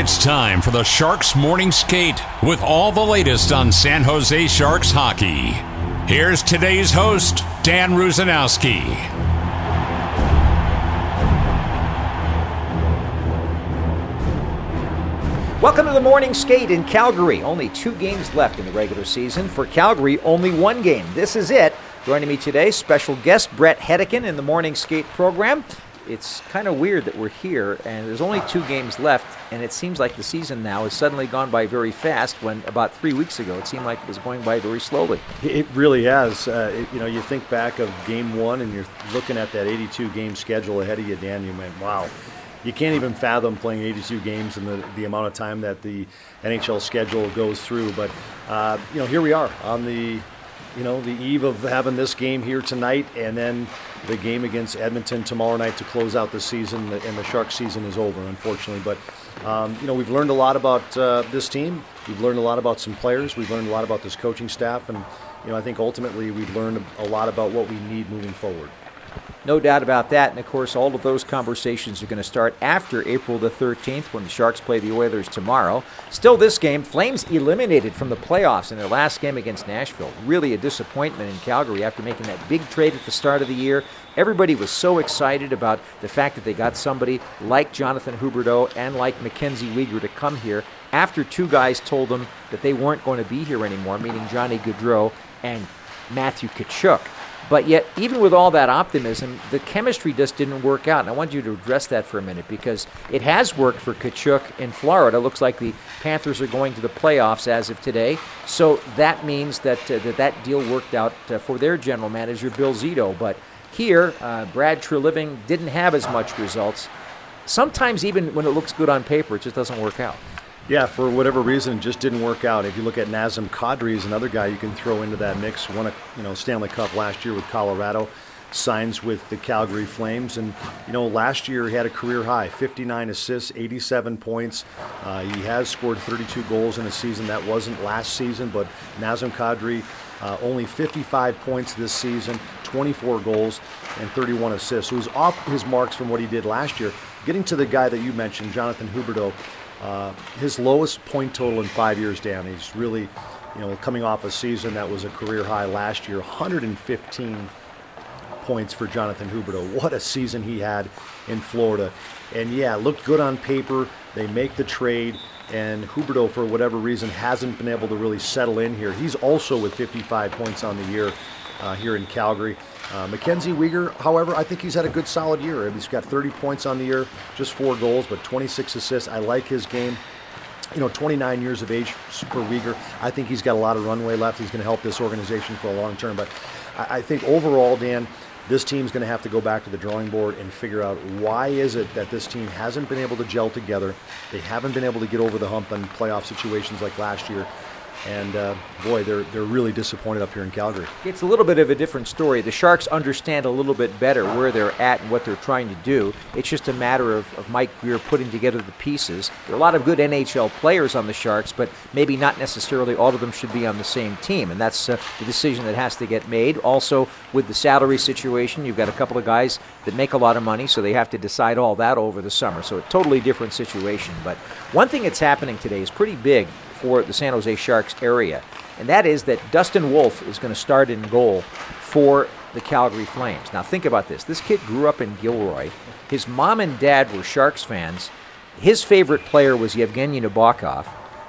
It's time for the Sharks Morning Skate with all the latest on San Jose Sharks hockey. Here's today's host, Dan Rusanowsky. Welcome to the morning skate in Calgary. Only two games left in the regular season. For Calgary, only one game. This is it. Joining me today, special guest Brett Hedican in the morning skate program. It's kind of weird that we're here and there's only two games left, and it seems like the season now has suddenly gone by very fast when about three weeks ago it seemed like it was going by very slowly. It really has. Uh, it, you know, you think back of game one and you're looking at that 82 game schedule ahead of you, Dan, you went, wow you can't even fathom playing 82 games and the, the amount of time that the NHL schedule goes through. But uh, you know, here we are on the you know the eve of having this game here tonight, and then the game against Edmonton tomorrow night to close out the season. And the Shark season is over, unfortunately. But um, you know, we've learned a lot about uh, this team. We've learned a lot about some players. We've learned a lot about this coaching staff, and you know, I think ultimately we've learned a lot about what we need moving forward. No doubt about that. And of course, all of those conversations are going to start after April the 13th when the Sharks play the Oilers tomorrow. Still, this game, Flames eliminated from the playoffs in their last game against Nashville. Really a disappointment in Calgary after making that big trade at the start of the year. Everybody was so excited about the fact that they got somebody like Jonathan Huberdeau and like Mackenzie Weegar to come here after two guys told them that they weren't going to be here anymore, meaning Johnny Gaudreau and Matthew Tkachuk. But yet, even with all that optimism, the chemistry just didn't work out. And I want you to address that for a minute because it has worked for Tkachuk in Florida. Looks like the Panthers are going to the playoffs as of today. So that means that uh, that, that deal worked out uh, for their general manager, Bill Zito. But here, uh, Brad Treliving didn't have as much results. Sometimes, even when it looks good on paper, it just doesn't work out. Yeah, for whatever reason, just didn't work out. If you look at Nazem Kadri is another guy you can throw into that mix. Won a you know Stanley Cup last year with Colorado, signs with the Calgary Flames, and you know last year he had a career high, 59 assists, 87 points. Uh, he has scored 32 goals in a season. That wasn't last season, but Nazem Kadri. Uh, only 55 points this season, 24 goals, and 31 assists. So he's off his marks from what he did last year. Getting to the guy that you mentioned, Jonathan Huberdeau, uh, his lowest point total in five years down. He's really, you know, coming off a season that was a career high last year, 115 points for Jonathan Huberdeau. What a season he had in Florida. And yeah, looked good on paper. They make the trade, and Huberdeau, for whatever reason, hasn't been able to really settle in here. He's also with 55 points on the year uh, here in Calgary. Uh, Mackenzie Weegar, however, I think he's had a good solid year. He's got 30 points on the year, just four goals, but 26 assists. I like his game. You know, 29 years of age for Weegar. I think he's got a lot of runway left. He's going to help this organization for a long term. But I, I think overall, Dan, this team's going to have to go back to the drawing board and figure out why is it that this team hasn't been able to gel together. They haven't been able to get over the hump in playoff situations like last year. And uh, boy, they're they're really disappointed up here in Calgary. It's a little bit of a different story. The Sharks understand a little bit better where they're at and what they're trying to do. It's just a matter of, of Mike Grier putting together the pieces. There are a lot of good NHL players on the Sharks, but maybe not necessarily all of them should be on the same team, and that's uh, the decision that has to get made. Also, with the salary situation, you've got a couple of guys that make a lot of money, so they have to decide all that over the summer. So a totally different situation. But one thing that's happening today is pretty big for the San Jose Sharks area, and that is that Dustin Wolf is going to start in goal for the Calgary Flames. Now, think about this. This kid grew up in Gilroy. His mom and dad were Sharks fans. His favorite player was Evgeni Nabokov.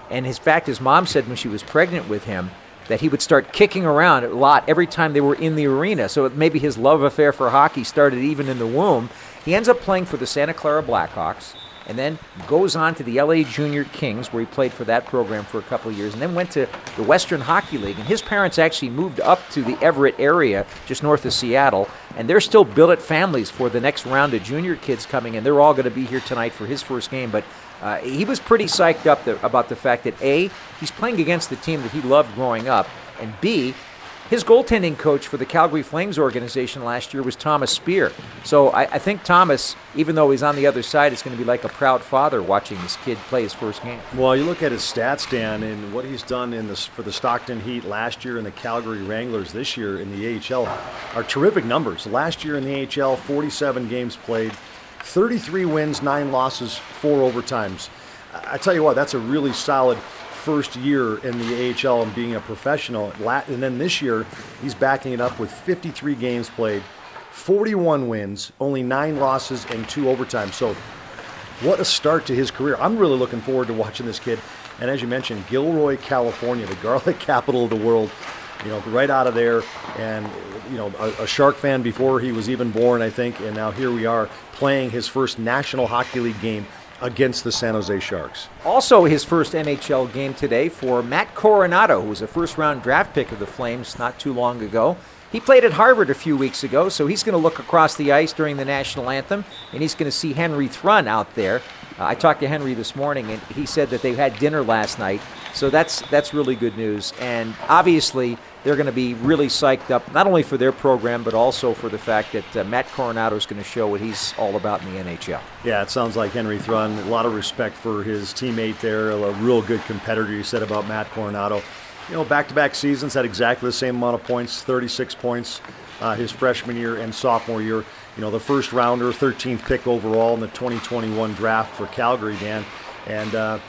And in fact, his mom said when she was pregnant with him that he would start kicking around a lot every time they were in the arena. So maybe his love affair for hockey started even in the womb. He ends up playing for the Santa Clara Blackhawks and then goes on to the LA Junior Kings, where he played for that program for a couple of years, and then went to the Western Hockey League. And his parents actually moved up to the Everett area, just north of Seattle, and they're still billet families for the next round of junior kids coming in. They're all going to be here tonight for his first game, but uh, he was pretty psyched up the, about the fact that A, he's playing against the team that he loved growing up, and B, his goaltending coach for the Calgary Flames organization last year was Thomas Speer. So I, I, think Thomas, even though he's on the other side, is going to be like a proud father watching this kid play his first game. Well, you look at his stats, Dan, and what he's done in this for the Stockton Heat last year and the Calgary Wranglers this year in the AHL are terrific numbers. Last year in the AHL, 47 games played, 33 wins, nine losses, four overtimes. I tell you what, that's a really solid first year in the AHL and being a professional. And then this year, he's backing it up with 53 games played, 41 wins, only nine losses, and two overtime. So, what a start to his career. I'm really looking forward to watching this kid. And as you mentioned, Gilroy, California, the garlic capital of the world, you know, right out of there. And, you know, a, a Shark fan before he was even born, I think. And now here we are playing his first National Hockey League game against the San Jose Sharks. Also, his first NHL game today for Matt Coronato, who was a first round draft pick of the Flames not too long ago. He played at Harvard a few weeks ago, so he's going to look across the ice during the national anthem, and he's going to see Henry Thrun out there. Uh, I talked to Henry this morning, and he said that they had dinner last night, so that's that's really good news. And obviously, they're going to be really psyched up, not only for their program, but also for the fact that uh, Matt Coronato is going to show what he's all about in the NHL. Yeah, it sounds like Henry Thrun. A lot of respect for his teammate there, a real good competitor, you said about Matt Coronato. You know, back to back seasons had exactly the same amount of points 36 points uh, his freshman year and sophomore year. You know, the first rounder, 13th pick overall in the 2021 draft for Calgary, Dan. And, uh,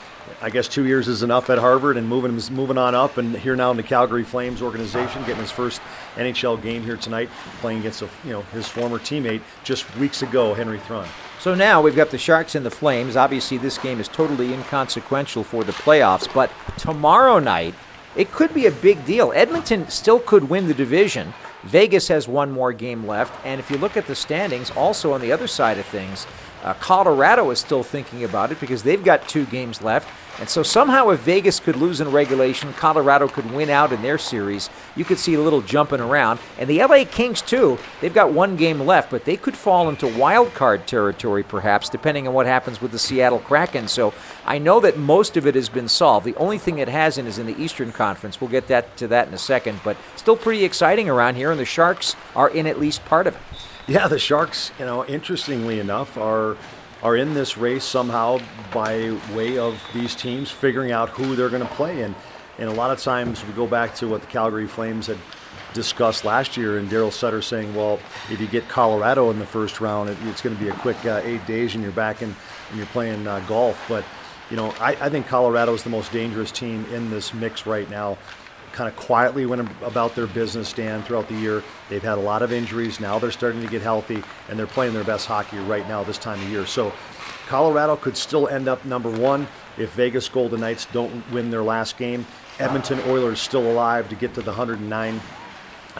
I guess two years is enough at Harvard and moving moving on up and here now in the Calgary Flames organization, getting his first NHL game here tonight, playing against a, you know his former teammate just weeks ago, Henry Thrun. So now we've got the Sharks and the Flames. Obviously, this game is totally inconsequential for the playoffs, but tomorrow night it could be a big deal. Edmonton still could win the division. Vegas has one more game left, and if you look at the standings, also on the other side of things, uh, Colorado is still thinking about it because they've got two games left. And so somehow, if Vegas could lose in regulation, Colorado could win out in their series. You could see a little jumping around. And the LA Kings, too, they've got one game left, but they could fall into wild card territory, perhaps, depending on what happens with the Seattle Kraken. So I know that most of it has been solved. The only thing it hasn't is in the Eastern Conference. We'll get that to that in a second, but still pretty exciting around here, and the Sharks are in at least part of it. Yeah, the Sharks, you know, interestingly enough, are are in this race somehow by way of these teams figuring out who they're going to play. And, and a lot of times we go back to what the Calgary Flames had discussed last year, and Daryl Sutter saying, well, if you get Colorado in the first round, it, it's going to be a quick uh, eight days and you're back and you're playing uh, golf. But, you know, I, I think Colorado is the most dangerous team in this mix right now kind of quietly went about their business, Dan, throughout the year. They've had a lot of injuries. Now they're starting to get healthy, and they're playing their best hockey right now this time of year. So Colorado could still end up number one if Vegas Golden Knights don't win their last game. Edmonton Oilers still alive to get to the 109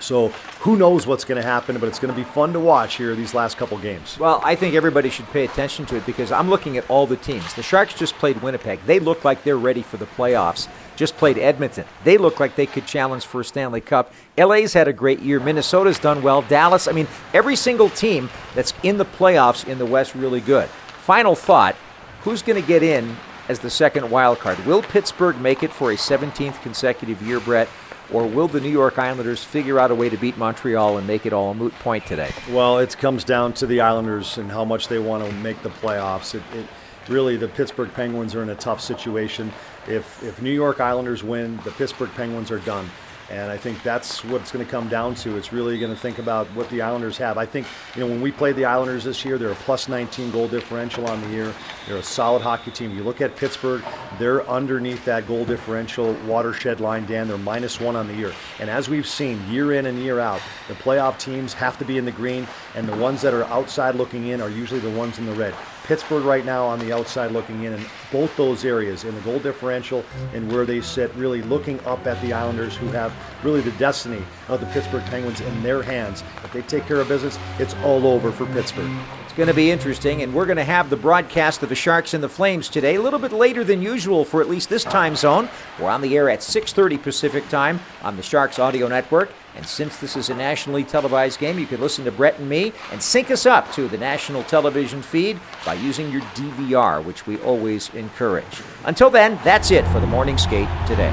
so who knows what's going to happen, but it's going to be fun to watch here these last couple games. Well, I think everybody should pay attention to it because I'm looking at all the teams. The Sharks just played Winnipeg. They look like they're ready for the playoffs. Just played Edmonton. They look like they could challenge for a Stanley Cup. LA's had a great year. Minnesota's done well. Dallas, I mean, every single team that's in the playoffs in the West really good. Final thought, who's going to get in as the second wild card? Will Pittsburgh make it for a 17th consecutive year, Brett? Or will the New York Islanders figure out a way to beat Montreal and make it all a moot point today? Well, it comes down to the Islanders and how much they want to make the playoffs. It, it, really, the Pittsburgh Penguins are in a tough situation. If, if New York Islanders win, the Pittsburgh Penguins are done. And I think that's what it's going to come down to. It's really going to think about what the Islanders have. I think, you know, when we played the Islanders this year, they're a plus 19 goal differential on the year. They're a solid hockey team. You look at Pittsburgh, they're underneath that goal differential watershed line, Dan. They're minus one on the year. And as we've seen year in and year out, the playoff teams have to be in the green, and the ones that are outside looking in are usually the ones in the red. Pittsburgh right now on the outside looking in, and both those areas in the goal differential and where they sit, really looking up at the Islanders, who have really the destiny of the Pittsburgh Penguins in their hands. If they take care of business, it's all over for Pittsburgh. It's going to be interesting, and we're going to have the broadcast of the Sharks and the Flames today, a little bit later than usual for at least this time zone. We're on the air at 6:30 Pacific time on the Sharks Audio Network. And since this is a nationally televised game, you can listen to Brett and me and sync us up to the national television feed by using your DVR, which we always encourage. Until then, that's it for the morning skate today.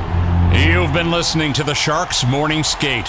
You've been listening to the Sharks Morning Skate.